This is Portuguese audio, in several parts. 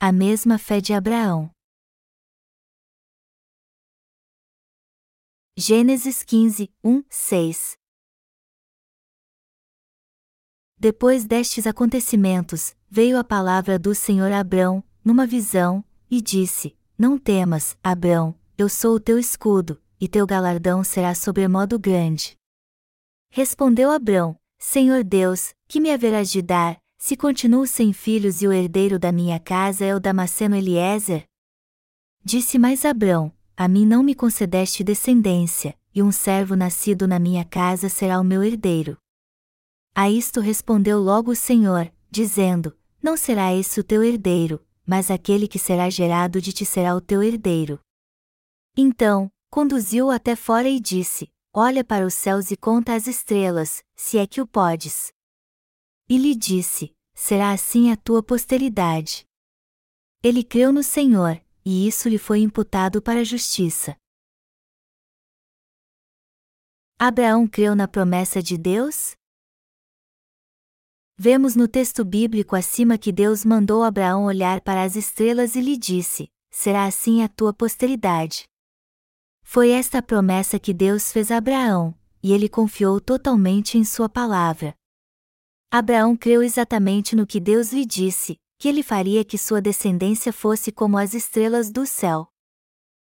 a mesma fé de Abraão. Gênesis 15, 1, 6 Depois destes acontecimentos, veio a palavra do Senhor a Abrão, numa visão, e disse: Não temas, Abrão, eu sou o teu escudo, e teu galardão será sobremodo grande. Respondeu Abrão: Senhor Deus, que me haverás de dar, se continuo sem filhos e o herdeiro da minha casa é o Damasceno Eliezer? Disse mais Abrão: a mim não me concedeste descendência, e um servo nascido na minha casa será o meu herdeiro. A isto respondeu logo o Senhor, dizendo: Não será esse o teu herdeiro, mas aquele que será gerado de ti será o teu herdeiro. Então, conduziu-o até fora e disse: Olha para os céus e conta as estrelas, se é que o podes. E lhe disse: Será assim a tua posteridade. Ele creu no Senhor, e isso lhe foi imputado para a justiça. Abraão creu na promessa de Deus? Vemos no texto bíblico acima que Deus mandou Abraão olhar para as estrelas e lhe disse: Será assim a tua posteridade. Foi esta a promessa que Deus fez a Abraão, e ele confiou totalmente em sua palavra. Abraão creu exatamente no que Deus lhe disse, que ele faria que sua descendência fosse como as estrelas do céu.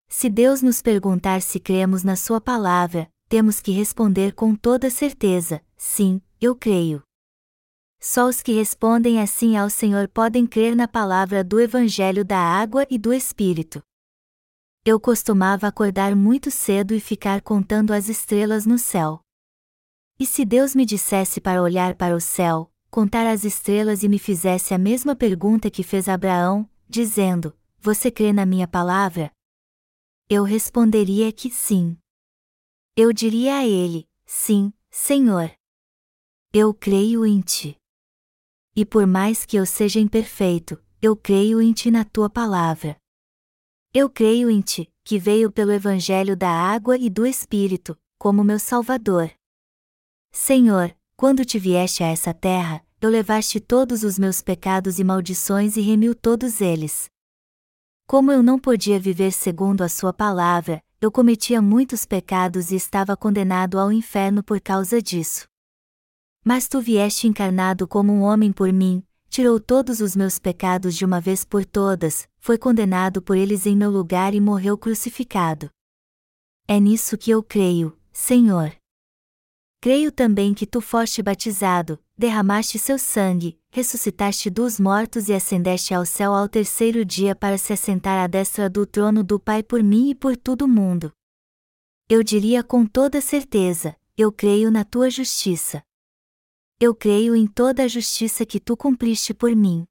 Se Deus nos perguntar se cremos na Sua palavra, temos que responder com toda certeza: sim, eu creio. Só os que respondem assim ao Senhor podem crer na palavra do Evangelho da Água e do Espírito. Eu costumava acordar muito cedo e ficar contando as estrelas no céu. E se Deus me dissesse para olhar para o céu, contar as estrelas e me fizesse a mesma pergunta que fez Abraão, dizendo: Você crê na minha palavra? Eu responderia que sim. Eu diria a ele: Sim, Senhor. Eu creio em ti. E por mais que eu seja imperfeito, eu creio em ti na tua palavra. Eu creio em ti, que veio pelo Evangelho da água e do Espírito, como meu Salvador. Senhor, quando te vieste a essa terra, eu levaste todos os meus pecados e maldições e remiu todos eles. Como eu não podia viver segundo a sua palavra, eu cometia muitos pecados e estava condenado ao inferno por causa disso. Mas tu vieste encarnado como um homem por mim, tirou todos os meus pecados de uma vez por todas, foi condenado por eles em meu lugar e morreu crucificado. É nisso que eu creio, Senhor. Creio também que tu foste batizado, derramaste seu sangue, ressuscitaste dos mortos e ascendeste ao céu ao terceiro dia para se assentar à destra do trono do Pai por mim e por todo o mundo. Eu diria com toda certeza: eu creio na tua justiça. Eu creio em toda a justiça que tu cumpriste por mim.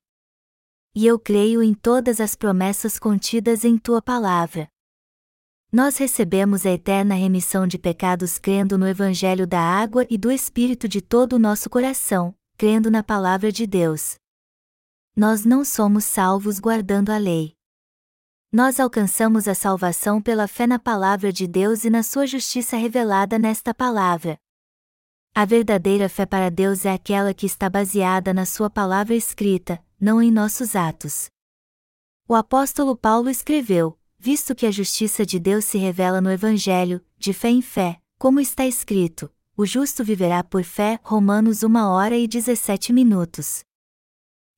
E eu creio em todas as promessas contidas em tua palavra. Nós recebemos a eterna remissão de pecados crendo no Evangelho da água e do Espírito de todo o nosso coração, crendo na Palavra de Deus. Nós não somos salvos guardando a lei. Nós alcançamos a salvação pela fé na Palavra de Deus e na Sua justiça revelada nesta palavra. A verdadeira fé para Deus é aquela que está baseada na Sua palavra escrita, não em nossos atos. O apóstolo Paulo escreveu: visto que a justiça de Deus se revela no Evangelho, de fé em fé, como está escrito: o justo viverá por fé. Romanos 1 hora e 17 minutos.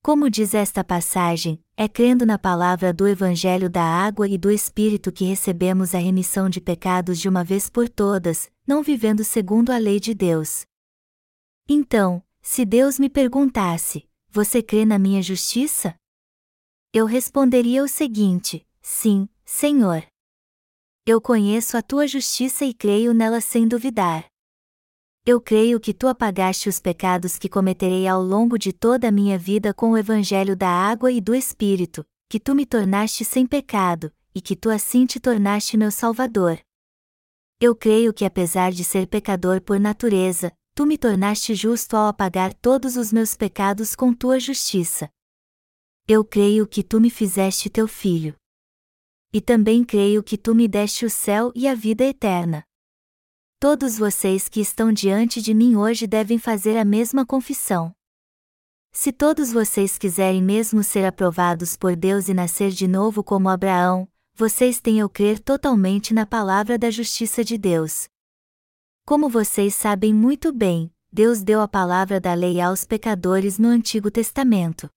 Como diz esta passagem, é crendo na palavra do Evangelho da água e do Espírito que recebemos a remissão de pecados de uma vez por todas, não vivendo segundo a lei de Deus. Então, se Deus me perguntasse: Você crê na minha justiça? Eu responderia o seguinte: Sim, Senhor. Eu conheço a tua justiça e creio nela sem duvidar. Eu creio que tu apagaste os pecados que cometerei ao longo de toda a minha vida com o evangelho da água e do Espírito, que tu me tornaste sem pecado, e que tu assim te tornaste meu Salvador. Eu creio que apesar de ser pecador por natureza, tu me tornaste justo ao apagar todos os meus pecados com tua justiça. Eu creio que tu me fizeste teu filho e também creio que tu me deste o céu e a vida eterna. Todos vocês que estão diante de mim hoje devem fazer a mesma confissão. se todos vocês quiserem mesmo ser aprovados por Deus e nascer de novo como Abraão, vocês têm eu crer totalmente na palavra da justiça de Deus. Como vocês sabem muito bem, Deus deu a palavra da lei aos pecadores no Antigo Testamento.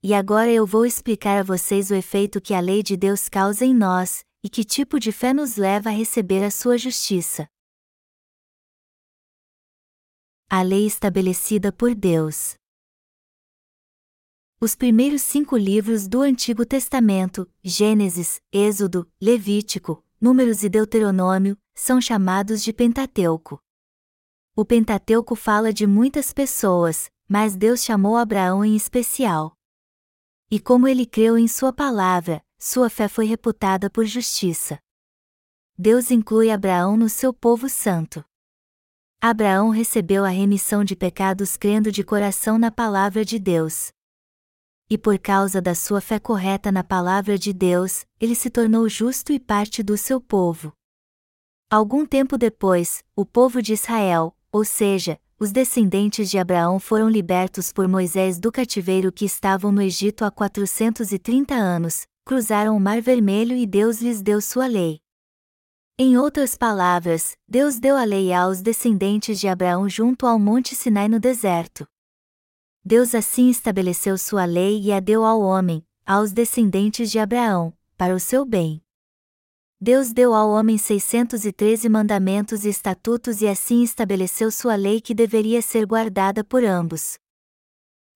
E agora eu vou explicar a vocês o efeito que a lei de Deus causa em nós, e que tipo de fé nos leva a receber a sua justiça. A lei estabelecida por Deus. Os primeiros cinco livros do Antigo Testamento, Gênesis, Êxodo, Levítico, Números e Deuteronômio, são chamados de Pentateuco. O Pentateuco fala de muitas pessoas, mas Deus chamou Abraão em especial. E como ele creu em Sua palavra, sua fé foi reputada por justiça. Deus inclui Abraão no seu povo santo. Abraão recebeu a remissão de pecados crendo de coração na palavra de Deus e por causa da sua fé correta na palavra de Deus, ele se tornou justo e parte do seu povo. Algum tempo depois, o povo de Israel, ou seja, os descendentes de Abraão foram libertos por Moisés do cativeiro que estavam no Egito há 430 anos, cruzaram o Mar Vermelho e Deus lhes deu sua lei. Em outras palavras, Deus deu a lei aos descendentes de Abraão junto ao Monte Sinai no deserto. Deus assim estabeleceu sua lei e a deu ao homem, aos descendentes de Abraão, para o seu bem. Deus deu ao homem 613 mandamentos e estatutos e assim estabeleceu sua lei que deveria ser guardada por ambos.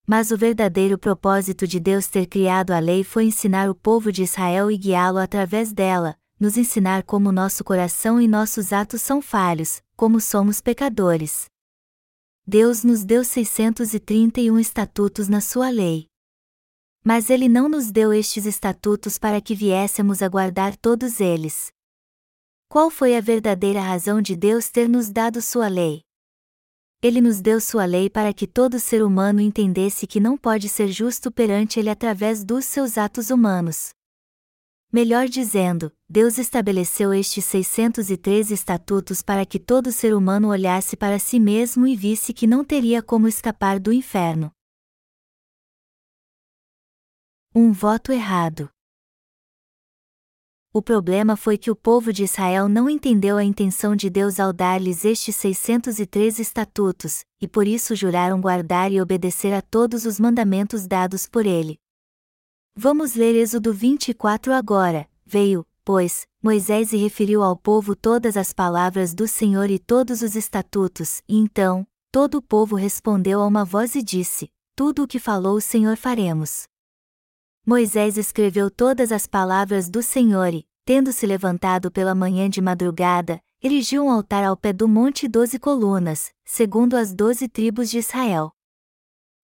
Mas o verdadeiro propósito de Deus ter criado a lei foi ensinar o povo de Israel e guiá-lo através dela, nos ensinar como nosso coração e nossos atos são falhos, como somos pecadores. Deus nos deu 631 estatutos na sua lei. Mas ele não nos deu estes estatutos para que viéssemos a guardar todos eles. Qual foi a verdadeira razão de Deus ter nos dado sua lei? Ele nos deu sua lei para que todo ser humano entendesse que não pode ser justo perante ele através dos seus atos humanos. Melhor dizendo, Deus estabeleceu estes 613 estatutos para que todo ser humano olhasse para si mesmo e visse que não teria como escapar do inferno. Um voto errado. O problema foi que o povo de Israel não entendeu a intenção de Deus ao dar-lhes estes 613 estatutos, e por isso juraram guardar e obedecer a todos os mandamentos dados por ele. Vamos ler Êxodo 24 agora. Veio, pois, Moisés e referiu ao povo todas as palavras do Senhor e todos os estatutos, e então, todo o povo respondeu a uma voz e disse: Tudo o que falou o Senhor faremos. Moisés escreveu todas as palavras do Senhor e, tendo-se levantado pela manhã de madrugada, erigiu um altar ao pé do monte doze colunas, segundo as doze tribos de Israel.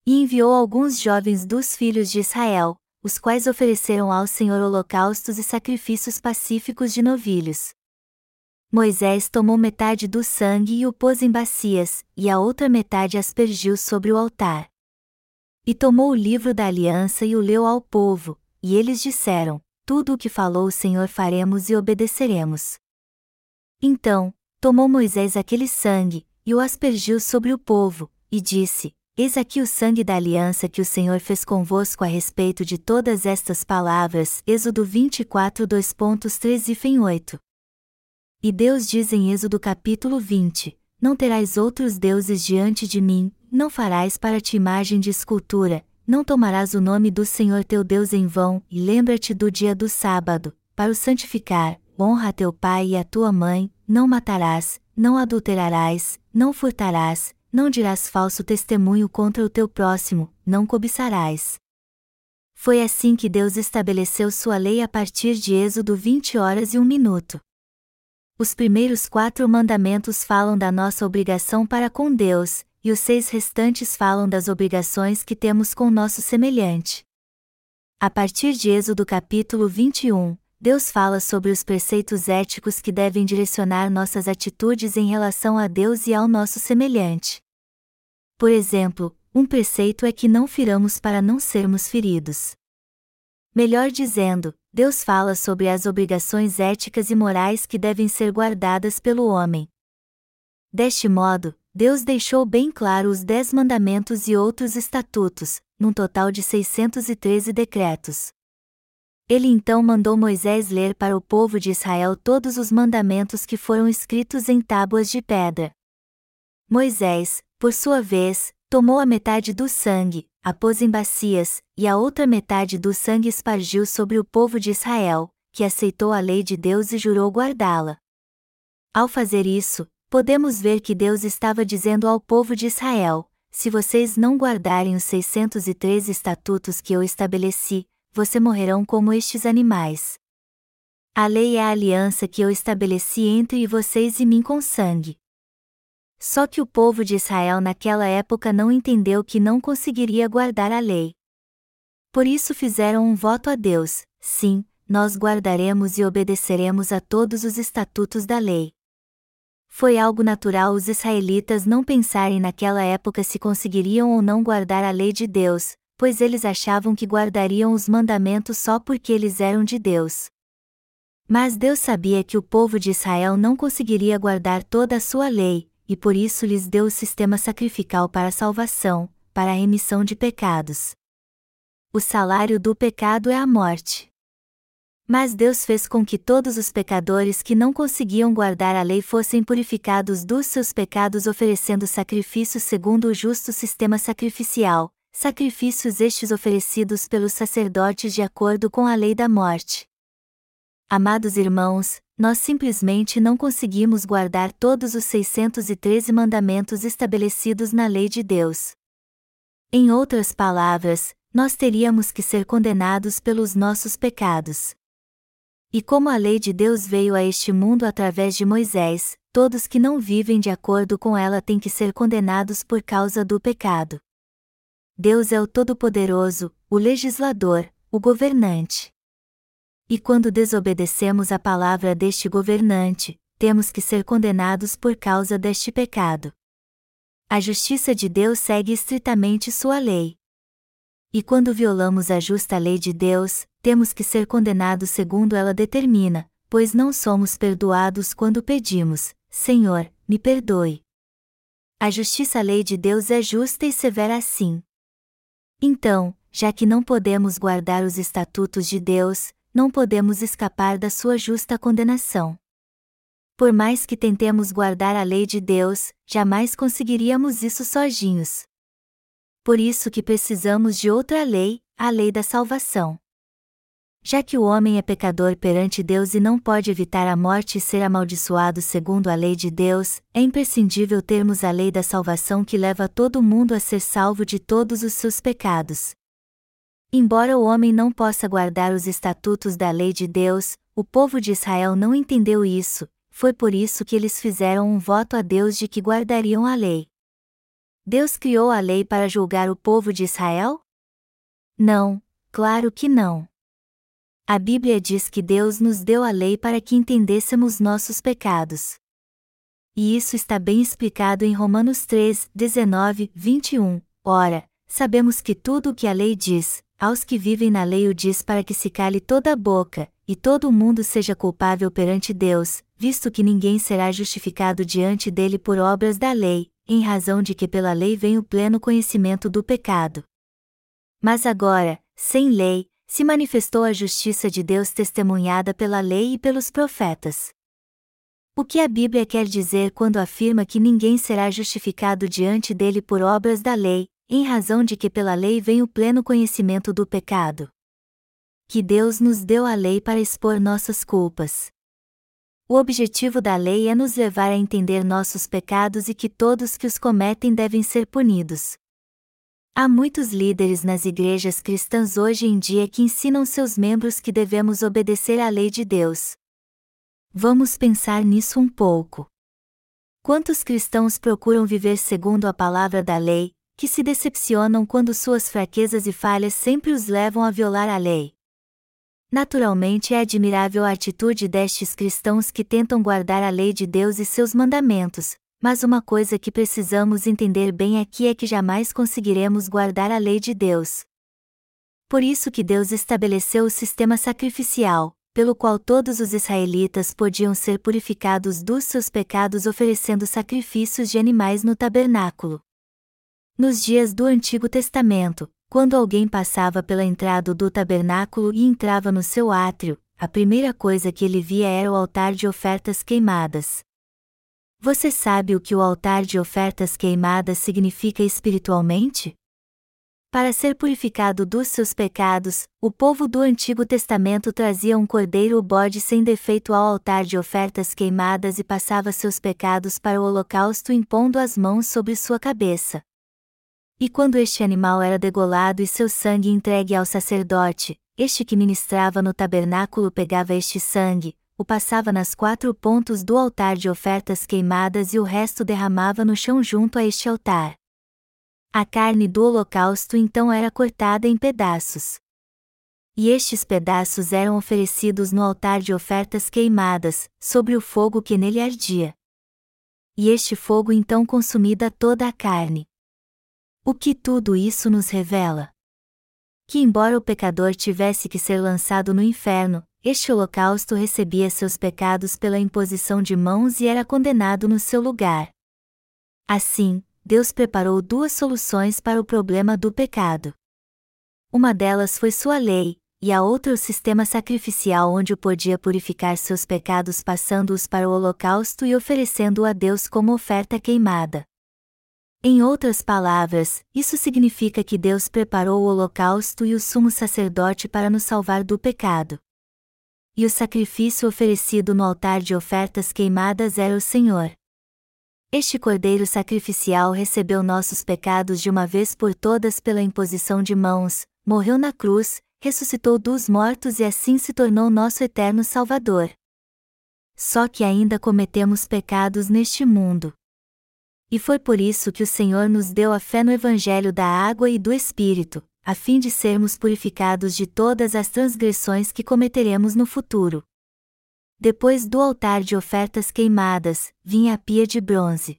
E enviou alguns jovens dos filhos de Israel, os quais ofereceram ao Senhor holocaustos e sacrifícios pacíficos de novilhos. Moisés tomou metade do sangue e o pôs em bacias, e a outra metade aspergiu sobre o altar. E tomou o livro da aliança e o leu ao povo, e eles disseram: Tudo o que falou o Senhor faremos e obedeceremos. Então, tomou Moisés aquele sangue, e o aspergiu sobre o povo, e disse: Eis aqui o sangue da aliança que o Senhor fez convosco a respeito de todas estas palavras. Êxodo 24, 2.3 e 8. E Deus diz em Êxodo capítulo 20: Não terás outros deuses diante de mim, não farás para ti imagem de escultura, não tomarás o nome do Senhor teu Deus em vão, e lembra-te do dia do sábado, para o santificar, honra teu pai e a tua mãe, não matarás, não adulterarás, não furtarás, não dirás falso testemunho contra o teu próximo, não cobiçarás. Foi assim que Deus estabeleceu sua lei a partir de Êxodo 20 horas e 1 minuto. Os primeiros quatro mandamentos falam da nossa obrigação para com Deus, e os seis restantes falam das obrigações que temos com nosso semelhante. A partir de Êxodo capítulo 21, Deus fala sobre os preceitos éticos que devem direcionar nossas atitudes em relação a Deus e ao nosso semelhante. Por exemplo, um preceito é que não firamos para não sermos feridos. Melhor dizendo, Deus fala sobre as obrigações éticas e morais que devem ser guardadas pelo homem. Deste modo, Deus deixou bem claro os dez mandamentos e outros estatutos, num total de 613 decretos. Ele então mandou Moisés ler para o povo de Israel todos os mandamentos que foram escritos em tábuas de pedra. Moisés, por sua vez, tomou a metade do sangue, a pôs em bacias, e a outra metade do sangue espargiu sobre o povo de Israel, que aceitou a lei de Deus e jurou guardá-la. Ao fazer isso, podemos ver que Deus estava dizendo ao povo de Israel: se vocês não guardarem os 613 estatutos que eu estabeleci, vocês morrerão como estes animais. A lei é a aliança que eu estabeleci entre vocês e mim com sangue. Só que o povo de Israel naquela época não entendeu que não conseguiria guardar a lei. Por isso fizeram um voto a Deus: sim, nós guardaremos e obedeceremos a todos os estatutos da lei. Foi algo natural os israelitas não pensarem naquela época se conseguiriam ou não guardar a lei de Deus, pois eles achavam que guardariam os mandamentos só porque eles eram de Deus. Mas Deus sabia que o povo de Israel não conseguiria guardar toda a sua lei, e por isso lhes deu o sistema sacrificial para a salvação, para a remissão de pecados. O salário do pecado é a morte. Mas Deus fez com que todos os pecadores que não conseguiam guardar a lei fossem purificados dos seus pecados oferecendo sacrifícios segundo o justo sistema sacrificial, sacrifícios estes oferecidos pelos sacerdotes de acordo com a lei da morte. Amados irmãos, nós simplesmente não conseguimos guardar todos os 613 mandamentos estabelecidos na lei de Deus. Em outras palavras, nós teríamos que ser condenados pelos nossos pecados. E como a lei de Deus veio a este mundo através de Moisés, todos que não vivem de acordo com ela têm que ser condenados por causa do pecado. Deus é o Todo-Poderoso, o legislador, o governante. E quando desobedecemos a palavra deste governante, temos que ser condenados por causa deste pecado. A justiça de Deus segue estritamente sua lei. E quando violamos a justa lei de Deus, temos que ser condenados segundo ela determina, pois não somos perdoados quando pedimos: Senhor, me perdoe. A justiça lei de Deus é justa e severa assim. Então, já que não podemos guardar os estatutos de Deus, não podemos escapar da sua justa condenação. Por mais que tentemos guardar a lei de Deus, jamais conseguiríamos isso sozinhos. Por isso que precisamos de outra lei, a lei da salvação. Já que o homem é pecador perante Deus e não pode evitar a morte e ser amaldiçoado segundo a lei de Deus, é imprescindível termos a lei da salvação que leva todo mundo a ser salvo de todos os seus pecados. Embora o homem não possa guardar os estatutos da lei de Deus, o povo de Israel não entendeu isso, foi por isso que eles fizeram um voto a Deus de que guardariam a lei. Deus criou a lei para julgar o povo de Israel? Não, claro que não. A Bíblia diz que Deus nos deu a lei para que entendêssemos nossos pecados. E isso está bem explicado em Romanos 3, 19, 21. Ora, sabemos que tudo o que a lei diz, aos que vivem na lei o diz para que se cale toda a boca, e todo o mundo seja culpável perante Deus, visto que ninguém será justificado diante dele por obras da lei, em razão de que pela lei vem o pleno conhecimento do pecado. Mas agora, sem lei, se manifestou a justiça de Deus testemunhada pela lei e pelos profetas. O que a Bíblia quer dizer quando afirma que ninguém será justificado diante dele por obras da lei, em razão de que pela lei vem o pleno conhecimento do pecado? Que Deus nos deu a lei para expor nossas culpas. O objetivo da lei é nos levar a entender nossos pecados e que todos que os cometem devem ser punidos. Há muitos líderes nas igrejas cristãs hoje em dia que ensinam seus membros que devemos obedecer à lei de Deus. Vamos pensar nisso um pouco. Quantos cristãos procuram viver segundo a palavra da lei, que se decepcionam quando suas fraquezas e falhas sempre os levam a violar a lei? Naturalmente é admirável a atitude destes cristãos que tentam guardar a lei de Deus e seus mandamentos, mas uma coisa que precisamos entender bem aqui é que jamais conseguiremos guardar a lei de Deus. Por isso que Deus estabeleceu o sistema sacrificial, pelo qual todos os israelitas podiam ser purificados dos seus pecados oferecendo sacrifícios de animais no tabernáculo. Nos dias do Antigo Testamento, quando alguém passava pela entrada do tabernáculo e entrava no seu átrio, a primeira coisa que ele via era o altar de ofertas queimadas. Você sabe o que o altar de ofertas queimadas significa espiritualmente? Para ser purificado dos seus pecados, o povo do Antigo Testamento trazia um cordeiro ou bode sem defeito ao altar de ofertas queimadas e passava seus pecados para o holocausto impondo as mãos sobre sua cabeça. E quando este animal era degolado e seu sangue entregue ao sacerdote, este que ministrava no tabernáculo pegava este sangue, o passava nas quatro pontos do altar de ofertas queimadas e o resto derramava no chão junto a este altar. A carne do holocausto então era cortada em pedaços. E estes pedaços eram oferecidos no altar de ofertas queimadas, sobre o fogo que nele ardia. E este fogo então consumida toda a carne. O que tudo isso nos revela? Que, embora o pecador tivesse que ser lançado no inferno, este holocausto recebia seus pecados pela imposição de mãos e era condenado no seu lugar. Assim, Deus preparou duas soluções para o problema do pecado. Uma delas foi sua lei, e a outra o sistema sacrificial onde podia purificar seus pecados passando-os para o holocausto e oferecendo-o a Deus como oferta queimada. Em outras palavras, isso significa que Deus preparou o holocausto e o sumo sacerdote para nos salvar do pecado. E o sacrifício oferecido no altar de ofertas queimadas era o Senhor. Este cordeiro sacrificial recebeu nossos pecados de uma vez por todas pela imposição de mãos, morreu na cruz, ressuscitou dos mortos e assim se tornou nosso eterno Salvador. Só que ainda cometemos pecados neste mundo. E foi por isso que o Senhor nos deu a fé no Evangelho da água e do Espírito, a fim de sermos purificados de todas as transgressões que cometeremos no futuro. Depois do altar de ofertas queimadas, vinha a pia de bronze.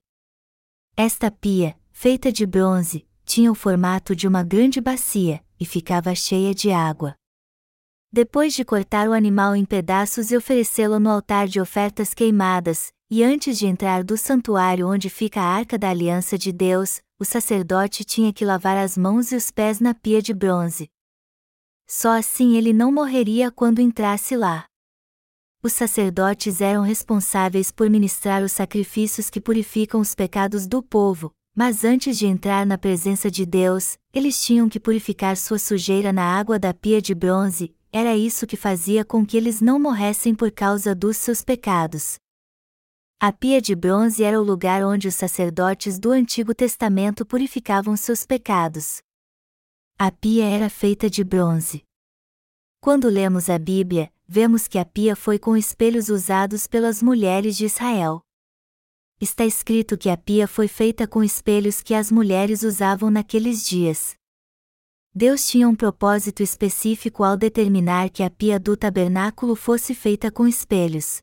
Esta pia, feita de bronze, tinha o formato de uma grande bacia, e ficava cheia de água. Depois de cortar o animal em pedaços e oferecê-lo no altar de ofertas queimadas, e antes de entrar do santuário onde fica a arca da aliança de Deus, o sacerdote tinha que lavar as mãos e os pés na pia de bronze. Só assim ele não morreria quando entrasse lá. Os sacerdotes eram responsáveis por ministrar os sacrifícios que purificam os pecados do povo, mas antes de entrar na presença de Deus, eles tinham que purificar sua sujeira na água da pia de bronze, era isso que fazia com que eles não morressem por causa dos seus pecados. A pia de bronze era o lugar onde os sacerdotes do Antigo Testamento purificavam seus pecados. A pia era feita de bronze. Quando lemos a Bíblia, vemos que a pia foi com espelhos usados pelas mulheres de Israel. Está escrito que a pia foi feita com espelhos que as mulheres usavam naqueles dias. Deus tinha um propósito específico ao determinar que a pia do tabernáculo fosse feita com espelhos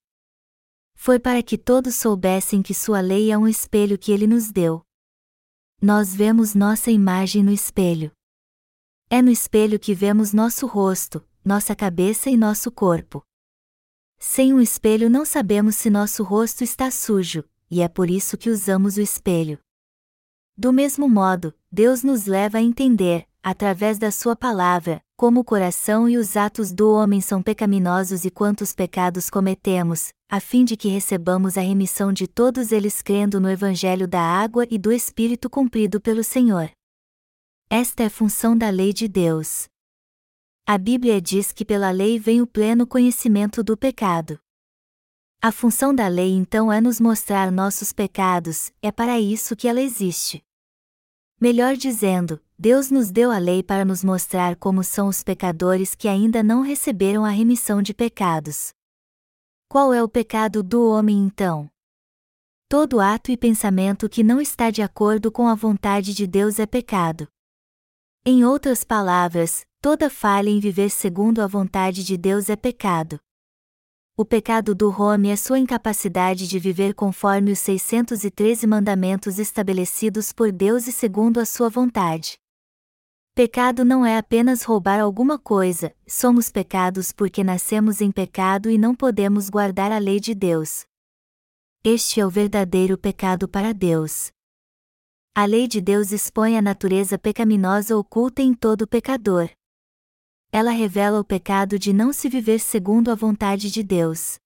foi para que todos soubessem que sua lei é um espelho que ele nos deu. Nós vemos nossa imagem no espelho. É no espelho que vemos nosso rosto, nossa cabeça e nosso corpo. Sem um espelho não sabemos se nosso rosto está sujo, e é por isso que usamos o espelho. Do mesmo modo, Deus nos leva a entender, através da Sua palavra, como o coração e os atos do homem são pecaminosos e quantos pecados cometemos, a fim de que recebamos a remissão de todos eles crendo no Evangelho da água e do Espírito cumprido pelo Senhor. Esta é a função da lei de Deus. A Bíblia diz que pela lei vem o pleno conhecimento do pecado. A função da lei então é nos mostrar nossos pecados, é para isso que ela existe. Melhor dizendo, Deus nos deu a lei para nos mostrar como são os pecadores que ainda não receberam a remissão de pecados. Qual é o pecado do homem então? Todo ato e pensamento que não está de acordo com a vontade de Deus é pecado. Em outras palavras, toda falha em viver segundo a vontade de Deus é pecado. O pecado do homem é sua incapacidade de viver conforme os 613 mandamentos estabelecidos por Deus e segundo a sua vontade. Pecado não é apenas roubar alguma coisa, somos pecados porque nascemos em pecado e não podemos guardar a lei de Deus. Este é o verdadeiro pecado para Deus. A lei de Deus expõe a natureza pecaminosa oculta em todo pecador. Ela revela o pecado de não se viver segundo a vontade de Deus.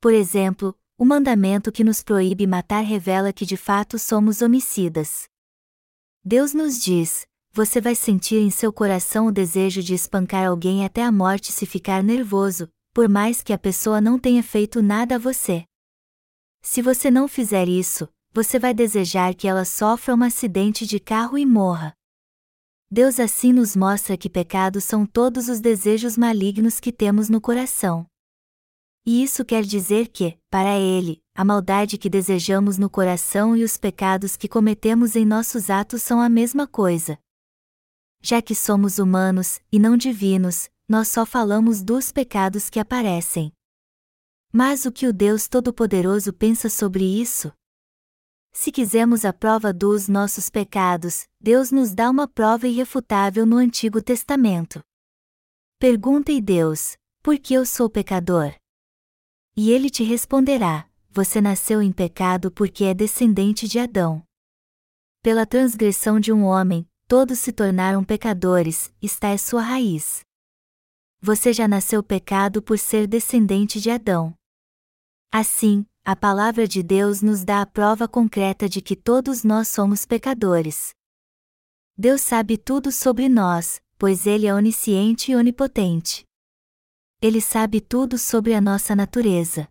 Por exemplo, o mandamento que nos proíbe matar revela que de fato somos homicidas. Deus nos diz: você vai sentir em seu coração o desejo de espancar alguém até a morte se ficar nervoso, por mais que a pessoa não tenha feito nada a você. Se você não fizer isso, você vai desejar que ela sofra um acidente de carro e morra. Deus assim nos mostra que pecados são todos os desejos malignos que temos no coração. E isso quer dizer que, para Ele, a maldade que desejamos no coração e os pecados que cometemos em nossos atos são a mesma coisa. Já que somos humanos, e não divinos, nós só falamos dos pecados que aparecem. Mas o que o Deus Todo-Poderoso pensa sobre isso? Se quisermos a prova dos nossos pecados, Deus nos dá uma prova irrefutável no Antigo Testamento. Pergunte Deus: Por que eu sou pecador? E ele te responderá: Você nasceu em pecado porque é descendente de Adão. Pela transgressão de um homem, todos se tornaram pecadores, está é sua raiz. Você já nasceu pecado por ser descendente de Adão. Assim, a palavra de Deus nos dá a prova concreta de que todos nós somos pecadores. Deus sabe tudo sobre nós, pois Ele é onisciente e onipotente. Ele sabe tudo sobre a nossa natureza.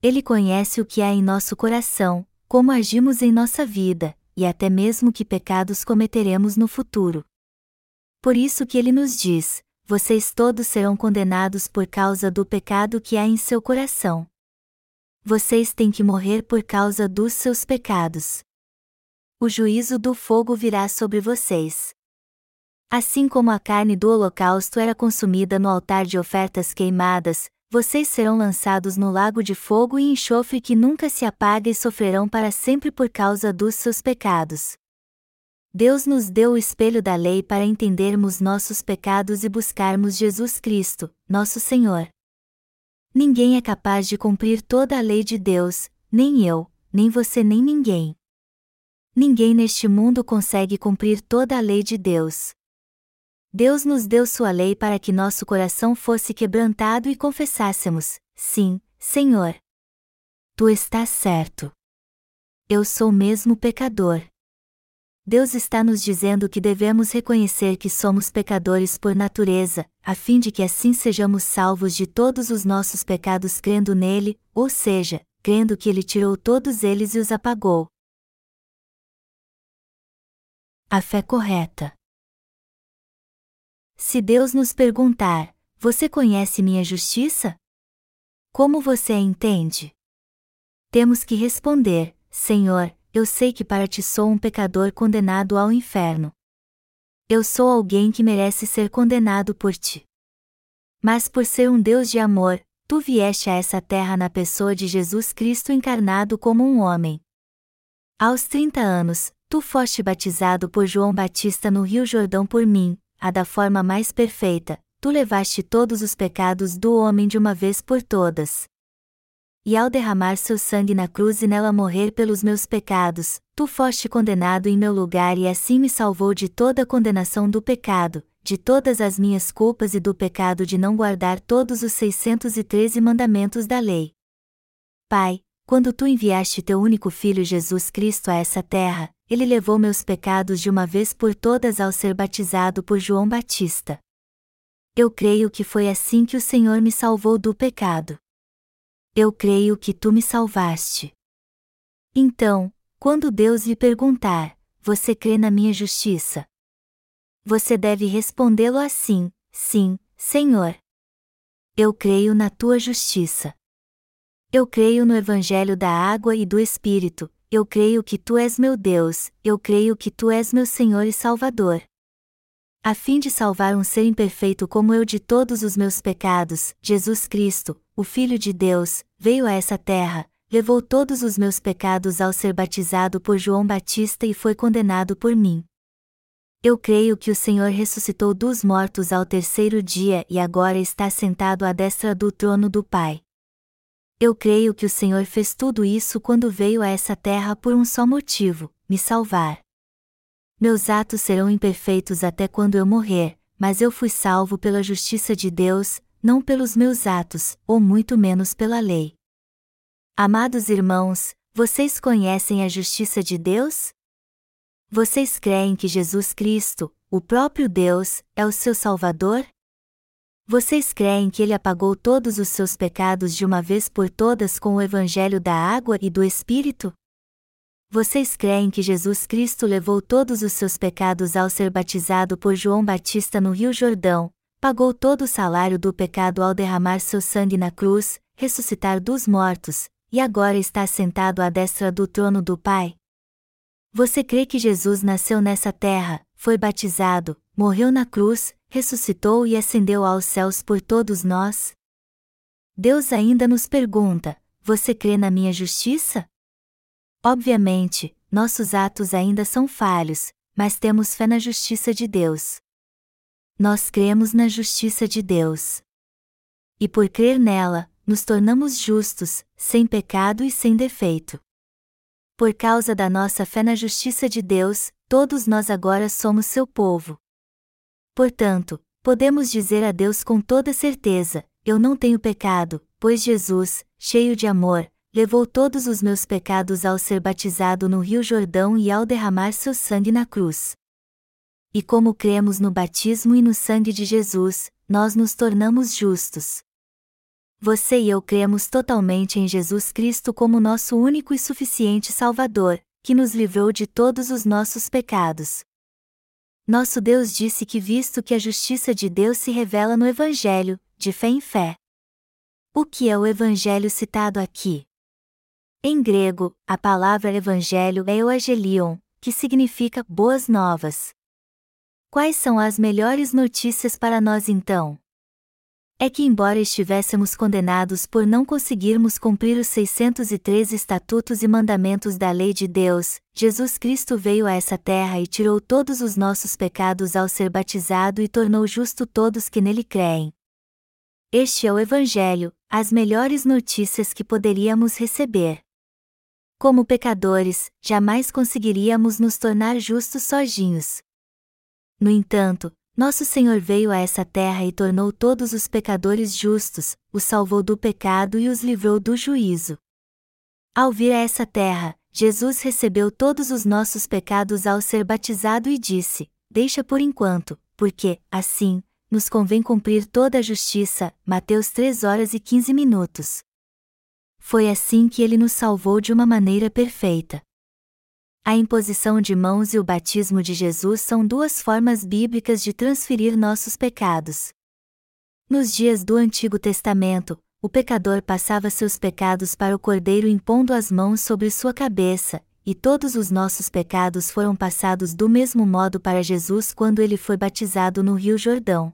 Ele conhece o que há em nosso coração, como agimos em nossa vida, e até mesmo que pecados cometeremos no futuro. Por isso que ele nos diz: vocês todos serão condenados por causa do pecado que há em seu coração. Vocês têm que morrer por causa dos seus pecados. O juízo do fogo virá sobre vocês. Assim como a carne do holocausto era consumida no altar de ofertas queimadas, vocês serão lançados no lago de fogo e enxofre que nunca se apaga e sofrerão para sempre por causa dos seus pecados. Deus nos deu o espelho da lei para entendermos nossos pecados e buscarmos Jesus Cristo, nosso Senhor. Ninguém é capaz de cumprir toda a lei de Deus, nem eu, nem você, nem ninguém. Ninguém neste mundo consegue cumprir toda a lei de Deus. Deus nos deu sua lei para que nosso coração fosse quebrantado e confessássemos: Sim, Senhor. Tu estás certo. Eu sou mesmo pecador. Deus está nos dizendo que devemos reconhecer que somos pecadores por natureza, a fim de que assim sejamos salvos de todos os nossos pecados crendo nele, ou seja, crendo que ele tirou todos eles e os apagou. A fé correta. Se Deus nos perguntar: Você conhece minha justiça? Como você a entende? Temos que responder: Senhor, eu sei que para ti sou um pecador condenado ao inferno. Eu sou alguém que merece ser condenado por ti. Mas por ser um Deus de amor, tu vieste a essa terra na pessoa de Jesus Cristo encarnado como um homem. Aos 30 anos, tu foste batizado por João Batista no Rio Jordão por mim, a da forma mais perfeita, tu levaste todos os pecados do homem de uma vez por todas. E ao derramar seu sangue na cruz e nela morrer pelos meus pecados, tu foste condenado em meu lugar e assim me salvou de toda a condenação do pecado, de todas as minhas culpas e do pecado de não guardar todos os 613 mandamentos da lei. Pai, quando tu enviaste teu único filho Jesus Cristo a essa terra, ele levou meus pecados de uma vez por todas ao ser batizado por João Batista. Eu creio que foi assim que o Senhor me salvou do pecado. Eu creio que tu me salvaste. Então, quando Deus lhe perguntar: Você crê na minha justiça? Você deve respondê-lo assim: Sim, Senhor. Eu creio na tua justiça. Eu creio no Evangelho da água e do Espírito, eu creio que tu és meu Deus, eu creio que tu és meu Senhor e Salvador. A fim de salvar um ser imperfeito como eu de todos os meus pecados, Jesus Cristo, o Filho de Deus, veio a essa terra, levou todos os meus pecados ao ser batizado por João Batista e foi condenado por mim. Eu creio que o Senhor ressuscitou dos mortos ao terceiro dia e agora está sentado à destra do trono do Pai. Eu creio que o Senhor fez tudo isso quando veio a essa terra por um só motivo: me salvar. Meus atos serão imperfeitos até quando eu morrer, mas eu fui salvo pela justiça de Deus, não pelos meus atos, ou muito menos pela lei. Amados irmãos, vocês conhecem a justiça de Deus? Vocês creem que Jesus Cristo, o próprio Deus, é o seu Salvador? Vocês creem que ele apagou todos os seus pecados de uma vez por todas com o Evangelho da água e do Espírito? Vocês creem que Jesus Cristo levou todos os seus pecados ao ser batizado por João Batista no Rio Jordão, pagou todo o salário do pecado ao derramar seu sangue na cruz, ressuscitar dos mortos, e agora está sentado à destra do trono do Pai? Você crê que Jesus nasceu nessa terra, foi batizado, morreu na cruz, ressuscitou e ascendeu aos céus por todos nós? Deus ainda nos pergunta: Você crê na minha justiça? Obviamente, nossos atos ainda são falhos, mas temos fé na justiça de Deus. Nós cremos na justiça de Deus. E por crer nela, nos tornamos justos, sem pecado e sem defeito. Por causa da nossa fé na justiça de Deus, todos nós agora somos seu povo. Portanto, podemos dizer a Deus com toda certeza: Eu não tenho pecado, pois Jesus, cheio de amor, levou todos os meus pecados ao ser batizado no Rio Jordão e ao derramar seu sangue na cruz. E como cremos no batismo e no sangue de Jesus, nós nos tornamos justos. Você e eu cremos totalmente em Jesus Cristo como nosso único e suficiente Salvador, que nos livrou de todos os nossos pecados. Nosso Deus disse que, visto que a justiça de Deus se revela no Evangelho, de fé em fé. O que é o Evangelho citado aqui? Em grego, a palavra Evangelho é Euangelion, que significa boas novas. Quais são as melhores notícias para nós então? É que, embora estivéssemos condenados por não conseguirmos cumprir os 603 estatutos e mandamentos da lei de Deus, Jesus Cristo veio a essa terra e tirou todos os nossos pecados ao ser batizado e tornou justo todos que nele creem. Este é o Evangelho, as melhores notícias que poderíamos receber. Como pecadores, jamais conseguiríamos nos tornar justos sozinhos. No entanto, nosso Senhor veio a essa terra e tornou todos os pecadores justos, os salvou do pecado e os livrou do juízo. Ao vir a essa terra, Jesus recebeu todos os nossos pecados ao ser batizado e disse: Deixa por enquanto, porque, assim, nos convém cumprir toda a justiça. Mateus 3 horas e 15 minutos. Foi assim que ele nos salvou de uma maneira perfeita. A imposição de mãos e o batismo de Jesus são duas formas bíblicas de transferir nossos pecados. Nos dias do Antigo Testamento, o pecador passava seus pecados para o Cordeiro impondo as mãos sobre sua cabeça, e todos os nossos pecados foram passados do mesmo modo para Jesus quando ele foi batizado no Rio Jordão.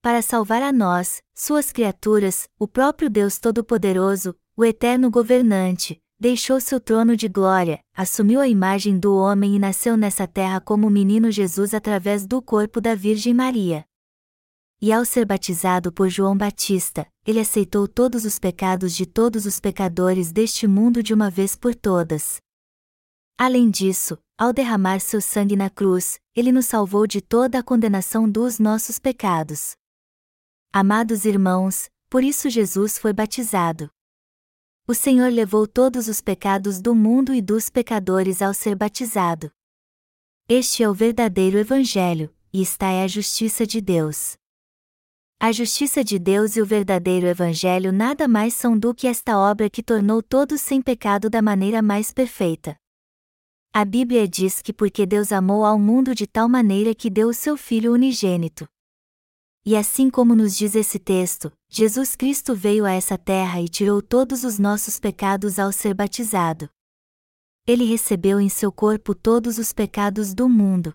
Para salvar a nós, suas criaturas, o próprio Deus Todo-Poderoso, o eterno governante, deixou seu trono de glória, assumiu a imagem do homem e nasceu nessa terra como o menino Jesus através do corpo da Virgem Maria. E ao ser batizado por João Batista, ele aceitou todos os pecados de todos os pecadores deste mundo de uma vez por todas. Além disso, ao derramar seu sangue na cruz, ele nos salvou de toda a condenação dos nossos pecados. Amados irmãos, por isso Jesus foi batizado. O Senhor levou todos os pecados do mundo e dos pecadores ao ser batizado. Este é o verdadeiro Evangelho, e está é a justiça de Deus. A justiça de Deus e o verdadeiro Evangelho nada mais são do que esta obra que tornou todos sem pecado da maneira mais perfeita. A Bíblia diz que porque Deus amou ao mundo de tal maneira que deu o seu Filho unigênito. E assim como nos diz esse texto, Jesus Cristo veio a essa terra e tirou todos os nossos pecados ao ser batizado. Ele recebeu em seu corpo todos os pecados do mundo.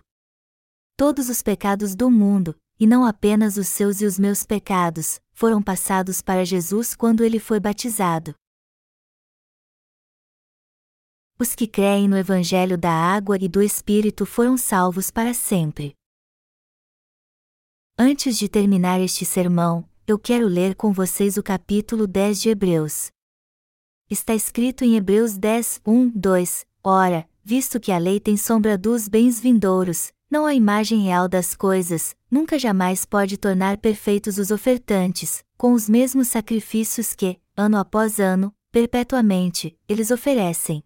Todos os pecados do mundo, e não apenas os seus e os meus pecados, foram passados para Jesus quando ele foi batizado. Os que creem no Evangelho da água e do Espírito foram salvos para sempre. Antes de terminar este sermão, eu quero ler com vocês o capítulo 10 de Hebreus. Está escrito em Hebreus 10, 1, 2: Ora, visto que a lei tem sombra dos bens vindouros, não a imagem real das coisas, nunca jamais pode tornar perfeitos os ofertantes, com os mesmos sacrifícios que, ano após ano, perpetuamente, eles oferecem.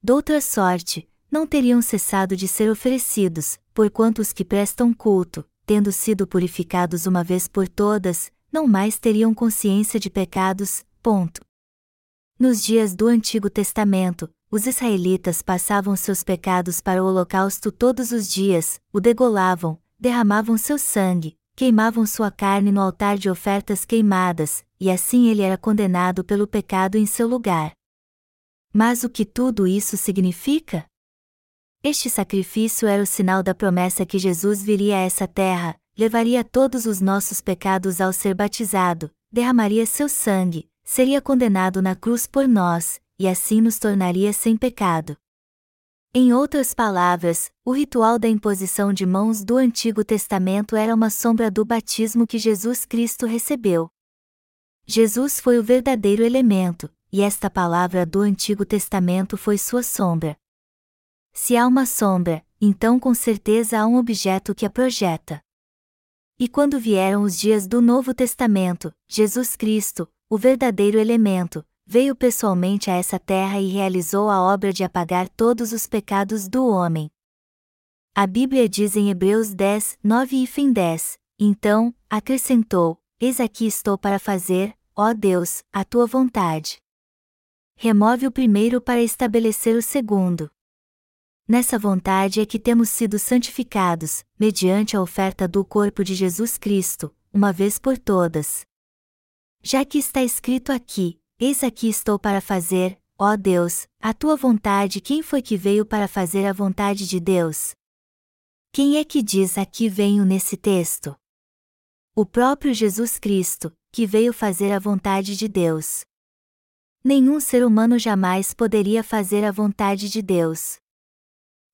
Doutra sorte, não teriam cessado de ser oferecidos, porquanto os que prestam culto, tendo sido purificados uma vez por todas, não mais teriam consciência de pecados. Ponto. Nos dias do Antigo Testamento, os israelitas passavam seus pecados para o holocausto todos os dias, o degolavam, derramavam seu sangue, queimavam sua carne no altar de ofertas queimadas, e assim ele era condenado pelo pecado em seu lugar. Mas o que tudo isso significa? Este sacrifício era o sinal da promessa que Jesus viria a essa terra, levaria todos os nossos pecados ao ser batizado, derramaria seu sangue, seria condenado na cruz por nós, e assim nos tornaria sem pecado. Em outras palavras, o ritual da imposição de mãos do Antigo Testamento era uma sombra do batismo que Jesus Cristo recebeu. Jesus foi o verdadeiro elemento, e esta palavra do Antigo Testamento foi sua sombra. Se há uma sombra, então com certeza há um objeto que a projeta. E quando vieram os dias do Novo Testamento, Jesus Cristo, o verdadeiro elemento, veio pessoalmente a essa terra e realizou a obra de apagar todos os pecados do homem. A Bíblia diz em Hebreus 10, 9 e fim 10, então, acrescentou: Eis aqui estou para fazer, ó Deus, a tua vontade. Remove o primeiro para estabelecer o segundo. Nessa vontade é que temos sido santificados, mediante a oferta do corpo de Jesus Cristo, uma vez por todas. Já que está escrito aqui, Eis aqui estou para fazer, ó Deus, a tua vontade. Quem foi que veio para fazer a vontade de Deus? Quem é que diz aqui venho nesse texto? O próprio Jesus Cristo, que veio fazer a vontade de Deus. Nenhum ser humano jamais poderia fazer a vontade de Deus.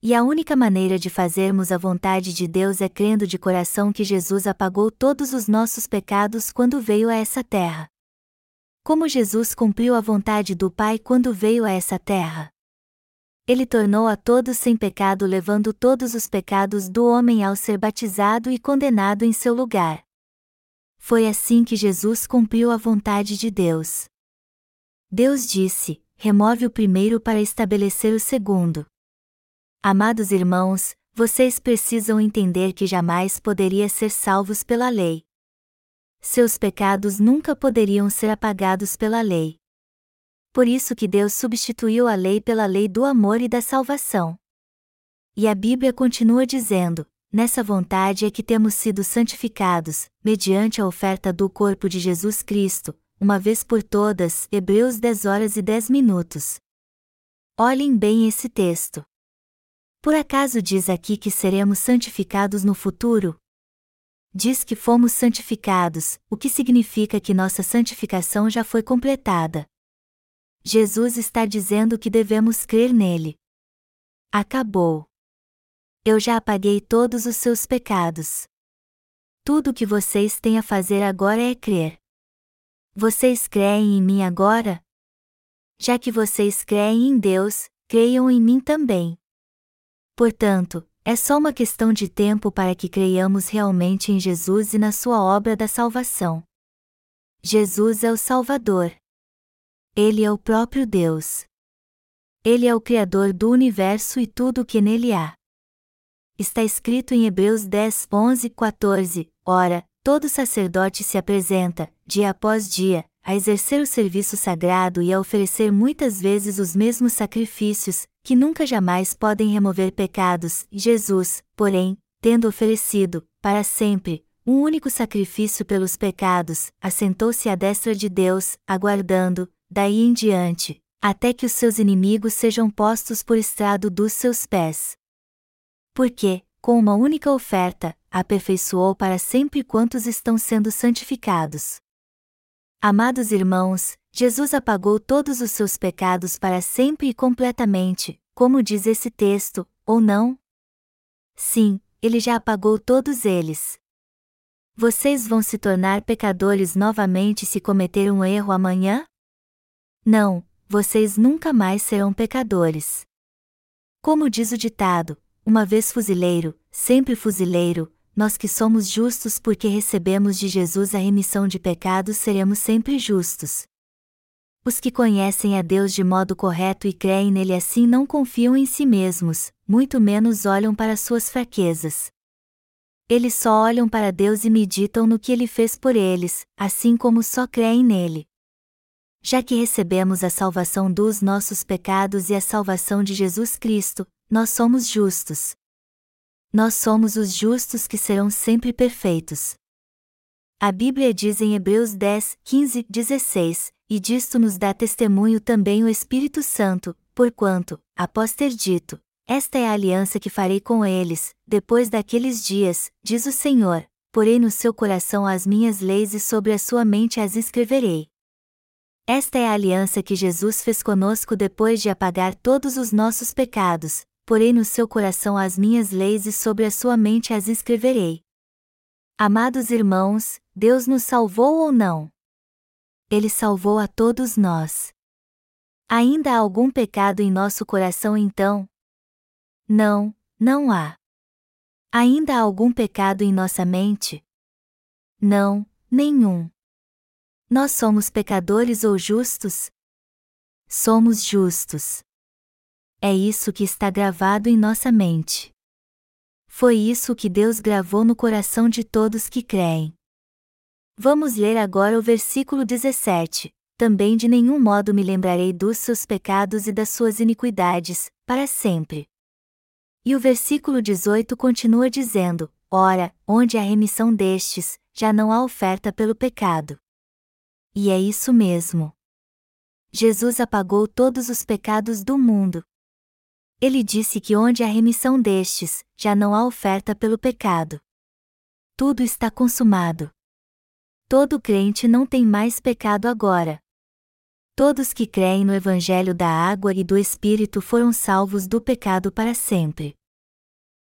E a única maneira de fazermos a vontade de Deus é crendo de coração que Jesus apagou todos os nossos pecados quando veio a essa terra. Como Jesus cumpriu a vontade do Pai quando veio a essa terra? Ele tornou a todos sem pecado, levando todos os pecados do homem ao ser batizado e condenado em seu lugar. Foi assim que Jesus cumpriu a vontade de Deus. Deus disse: remove o primeiro para estabelecer o segundo. Amados irmãos, vocês precisam entender que jamais poderia ser salvos pela lei seus pecados nunca poderiam ser apagados pela lei. Por isso que Deus substituiu a lei pela lei do amor e da salvação. E a Bíblia continua dizendo: nessa vontade é que temos sido santificados, mediante a oferta do corpo de Jesus Cristo, uma vez por todas. Hebreus 10 horas e 10 minutos. Olhem bem esse texto. Por acaso diz aqui que seremos santificados no futuro? diz que fomos santificados, o que significa que nossa santificação já foi completada. Jesus está dizendo que devemos crer nele. Acabou. Eu já apaguei todos os seus pecados. Tudo o que vocês têm a fazer agora é crer. Vocês creem em mim agora? Já que vocês creem em Deus, creiam em mim também. Portanto, é só uma questão de tempo para que creiamos realmente em Jesus e na sua obra da salvação. Jesus é o Salvador. Ele é o próprio Deus. Ele é o Criador do universo e tudo o que nele há. Está escrito em Hebreus 10, 11 14: Ora, todo sacerdote se apresenta, dia após dia, a exercer o serviço sagrado e a oferecer muitas vezes os mesmos sacrifícios, que nunca jamais podem remover pecados, Jesus, porém, tendo oferecido, para sempre, um único sacrifício pelos pecados, assentou-se à destra de Deus, aguardando, daí em diante, até que os seus inimigos sejam postos por estrado dos seus pés. Porque, com uma única oferta, aperfeiçoou para sempre quantos estão sendo santificados. Amados irmãos, Jesus apagou todos os seus pecados para sempre e completamente, como diz esse texto, ou não? Sim, ele já apagou todos eles. Vocês vão se tornar pecadores novamente se cometer um erro amanhã? Não, vocês nunca mais serão pecadores. Como diz o ditado, uma vez fuzileiro, sempre fuzileiro, nós que somos justos porque recebemos de Jesus a remissão de pecados seremos sempre justos. Os que conhecem a Deus de modo correto e creem nele assim não confiam em si mesmos, muito menos olham para suas fraquezas. Eles só olham para Deus e meditam no que ele fez por eles, assim como só creem nele. Já que recebemos a salvação dos nossos pecados e a salvação de Jesus Cristo, nós somos justos. Nós somos os justos que serão sempre perfeitos. A Bíblia diz em Hebreus 10, 15, 16, e disto nos dá testemunho também o Espírito Santo, porquanto, após ter dito, esta é a aliança que farei com eles, depois daqueles dias, diz o Senhor, porei no seu coração as minhas leis e sobre a sua mente as escreverei. Esta é a aliança que Jesus fez conosco depois de apagar todos os nossos pecados, porei no seu coração as minhas leis e sobre a sua mente as escreverei. Amados irmãos, Deus nos salvou ou não? Ele salvou a todos nós. Ainda há algum pecado em nosso coração então? Não, não há. Ainda há algum pecado em nossa mente? Não, nenhum. Nós somos pecadores ou justos? Somos justos. É isso que está gravado em nossa mente. Foi isso que Deus gravou no coração de todos que creem. Vamos ler agora o versículo 17. Também de nenhum modo me lembrarei dos seus pecados e das suas iniquidades, para sempre. E o versículo 18 continua dizendo: Ora, onde há remissão destes, já não há oferta pelo pecado. E é isso mesmo. Jesus apagou todos os pecados do mundo. Ele disse que onde há remissão destes, já não há oferta pelo pecado. Tudo está consumado. Todo crente não tem mais pecado agora. Todos que creem no Evangelho da água e do Espírito foram salvos do pecado para sempre.